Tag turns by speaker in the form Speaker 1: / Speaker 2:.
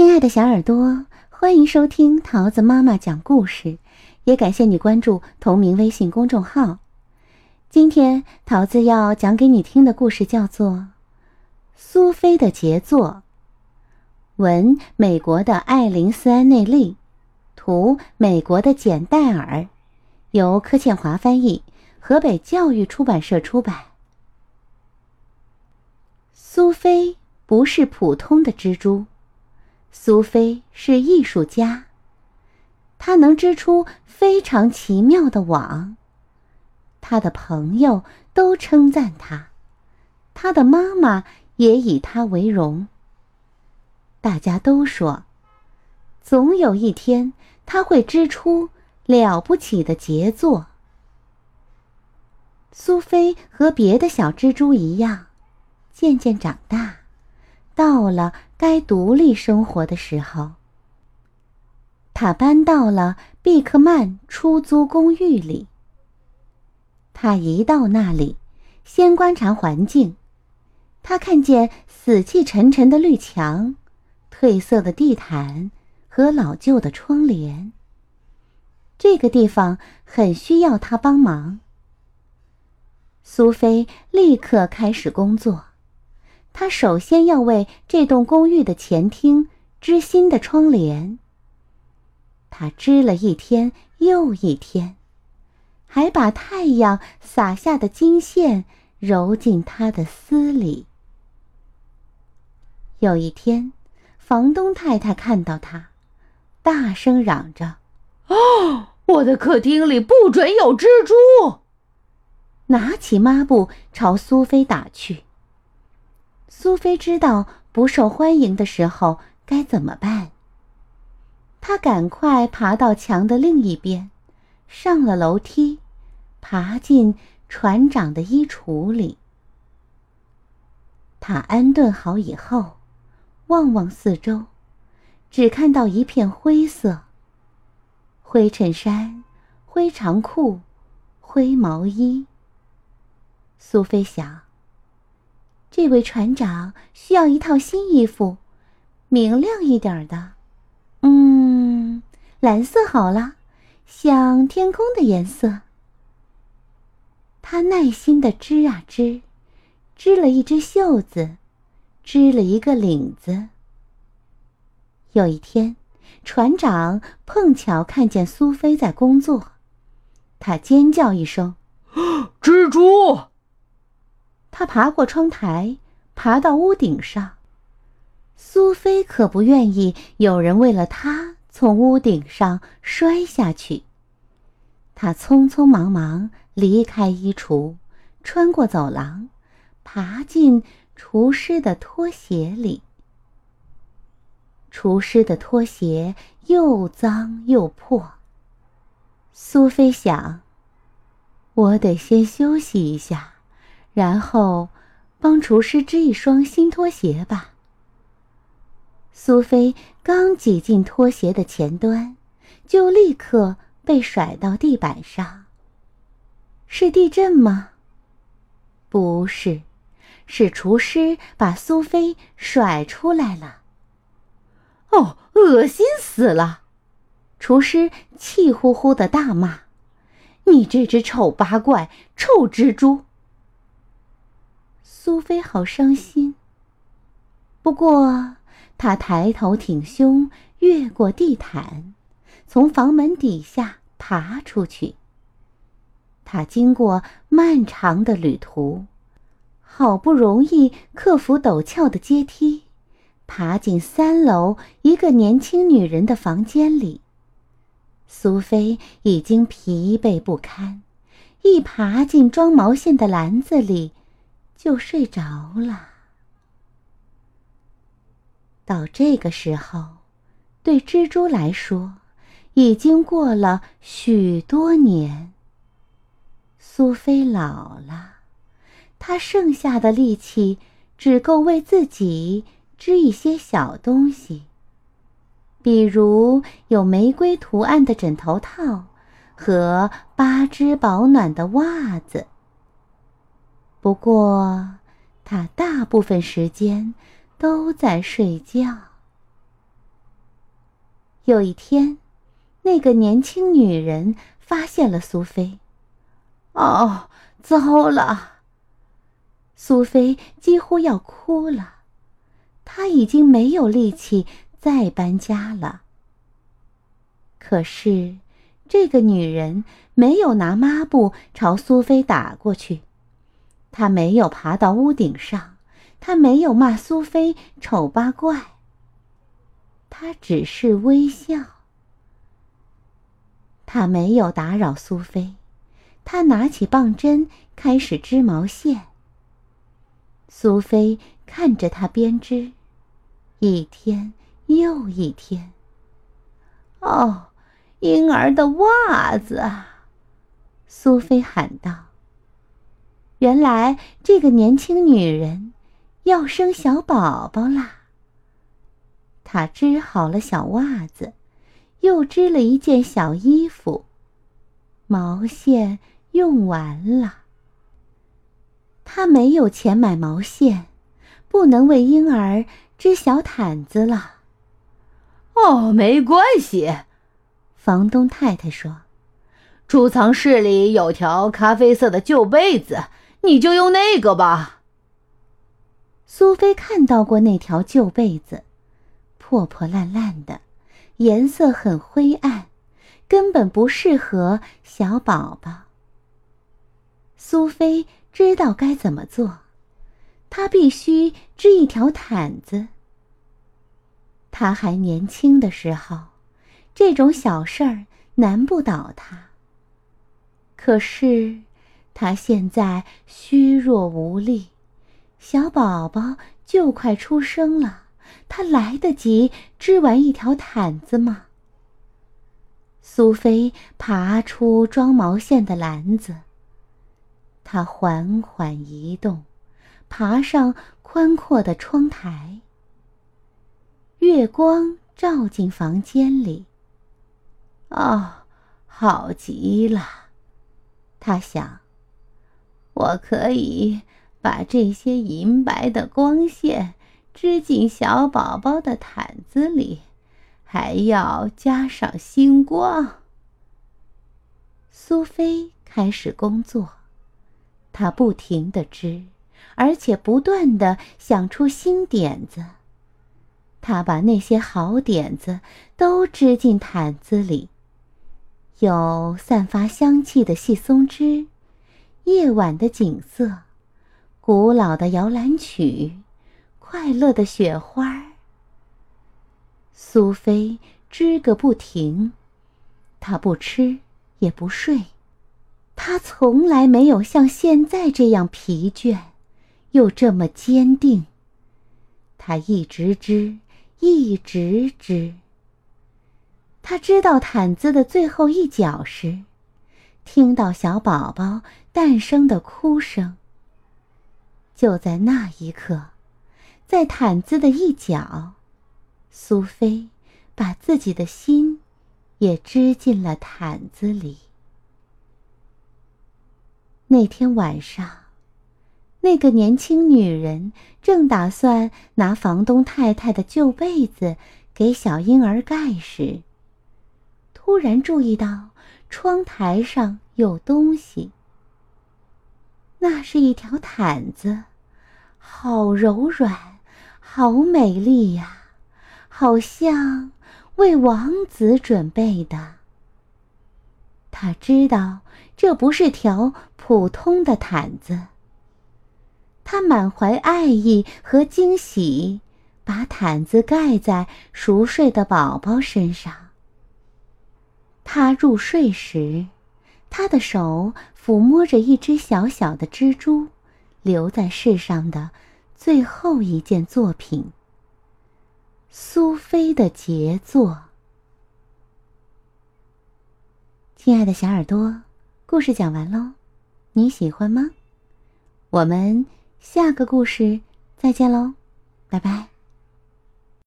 Speaker 1: 亲爱的小耳朵，欢迎收听桃子妈妈讲故事，也感谢你关注同名微信公众号。今天桃子要讲给你听的故事叫做《苏菲的杰作》，文美国的艾琳斯安内利，图美国的简戴尔，由柯倩华翻译，河北教育出版社出版。苏菲不是普通的蜘蛛。苏菲是艺术家。她能织出非常奇妙的网。她的朋友都称赞她，她的妈妈也以她为荣。大家都说，总有一天她会织出了不起的杰作。苏菲和别的小蜘蛛一样，渐渐长大。到了该独立生活的时候，他搬到了毕克曼出租公寓里。他一到那里，先观察环境。他看见死气沉沉的绿墙、褪色的地毯和老旧的窗帘。这个地方很需要他帮忙。苏菲立刻开始工作。他首先要为这栋公寓的前厅织新的窗帘。他织了一天又一天，还把太阳洒下的金线揉进他的丝里。有一天，房东太太看到他，大声嚷着：“
Speaker 2: 哦，我的客厅里不准有蜘蛛！”
Speaker 1: 拿起抹布朝苏菲打去。苏菲知道不受欢迎的时候该怎么办。她赶快爬到墙的另一边，上了楼梯，爬进船长的衣橱里。他安顿好以后，望望四周，只看到一片灰色。灰衬衫、灰长裤、灰毛衣。苏菲想。这位船长需要一套新衣服，明亮一点的。嗯，蓝色好了，像天空的颜色。他耐心的织啊织，织了一只袖子，织了一个领子。有一天，船长碰巧看见苏菲在工作，他尖叫一声：“
Speaker 2: 蜘蛛！”
Speaker 1: 他爬过窗台，爬到屋顶上。苏菲可不愿意有人为了她从屋顶上摔下去。她匆匆忙忙离开衣橱，穿过走廊，爬进厨师的拖鞋里。厨师的拖鞋又脏又破。苏菲想：“我得先休息一下。”然后，帮厨师织一双新拖鞋吧。苏菲刚挤进拖鞋的前端，就立刻被甩到地板上。是地震吗？不是，是厨师把苏菲甩出来了。
Speaker 2: 哦，恶心死了！
Speaker 1: 厨师气呼呼的大骂：“
Speaker 2: 你这只丑八怪，臭蜘蛛！”
Speaker 1: 苏菲好伤心。不过，她抬头挺胸，越过地毯，从房门底下爬出去。她经过漫长的旅途，好不容易克服陡峭的阶梯，爬进三楼一个年轻女人的房间里。苏菲已经疲惫不堪，一爬进装毛线的篮子里。就睡着了。到这个时候，对蜘蛛来说，已经过了许多年。苏菲老了，她剩下的力气只够为自己织一些小东西，比如有玫瑰图案的枕头套和八只保暖的袜子。不过，他大部分时间都在睡觉。有一天，那个年轻女人发现了苏菲。
Speaker 2: 哦，糟了！
Speaker 1: 苏菲几乎要哭了，她已经没有力气再搬家了。可是，这个女人没有拿抹布朝苏菲打过去，他没有爬到屋顶上，他没有骂苏菲丑八怪。他只是微笑，他没有打扰苏菲。他拿起棒针，开始织毛线。苏菲看着他编织，一天又一天。
Speaker 2: 哦，婴儿的袜子！
Speaker 1: 苏菲喊道。原来这个年轻女人要生小宝宝啦。她织好了小袜子，又织了一件小衣服。毛线用完了，她没有钱买毛线，不能为婴儿织小毯子了。
Speaker 2: 哦，没关系，
Speaker 1: 房东太太说：“
Speaker 2: 储藏室里有条咖啡色的旧被子，你就用那个吧。”
Speaker 1: 苏菲看到过那条旧被子，破破烂烂的，颜色很灰暗。根本不适合小宝宝。苏菲知道该怎么做，她必须织一条毯子。她还年轻的时候，这种小事儿难不倒她。可是，他现在虚弱无力，小宝宝就快出生了，他来得及织完一条毯子吗？苏菲爬出装毛线的篮子。她缓缓移动，爬上宽阔的窗台。月光照进房间里。哦，好极了，他想。我可以把这些银白的光线织进小宝宝的毯子里。还要加上星光。苏菲开始工作，她不停的织，而且不断的想出新点子。她把那些好点子都织进毯子里，有散发香气的细松枝，夜晚的景色，古老的摇篮曲，快乐的雪花。苏菲织个不停，她不吃也不睡，她从来没有像现在这样疲倦，又这么坚定。她一直织，一直织。她织到毯子的最后一角时，听到小宝宝诞生的哭声。就在那一刻，在毯子的一角。苏菲把自己的心也织进了毯子里。那天晚上，那个年轻女人正打算拿房东太太的旧被子给小婴儿盖时，突然注意到窗台上有东西。那是一条毯子，好柔软，好美丽呀！好像为王子准备的。他知道这不是条普通的毯子。他满怀爱意和惊喜，把毯子盖在熟睡的宝宝身上。他入睡时，他的手抚摸着一只小小的蜘蛛，留在世上的最后一件作品。苏菲的杰作。亲爱的小耳朵，故事讲完喽，你喜欢吗？我们下个故事再见喽，拜拜。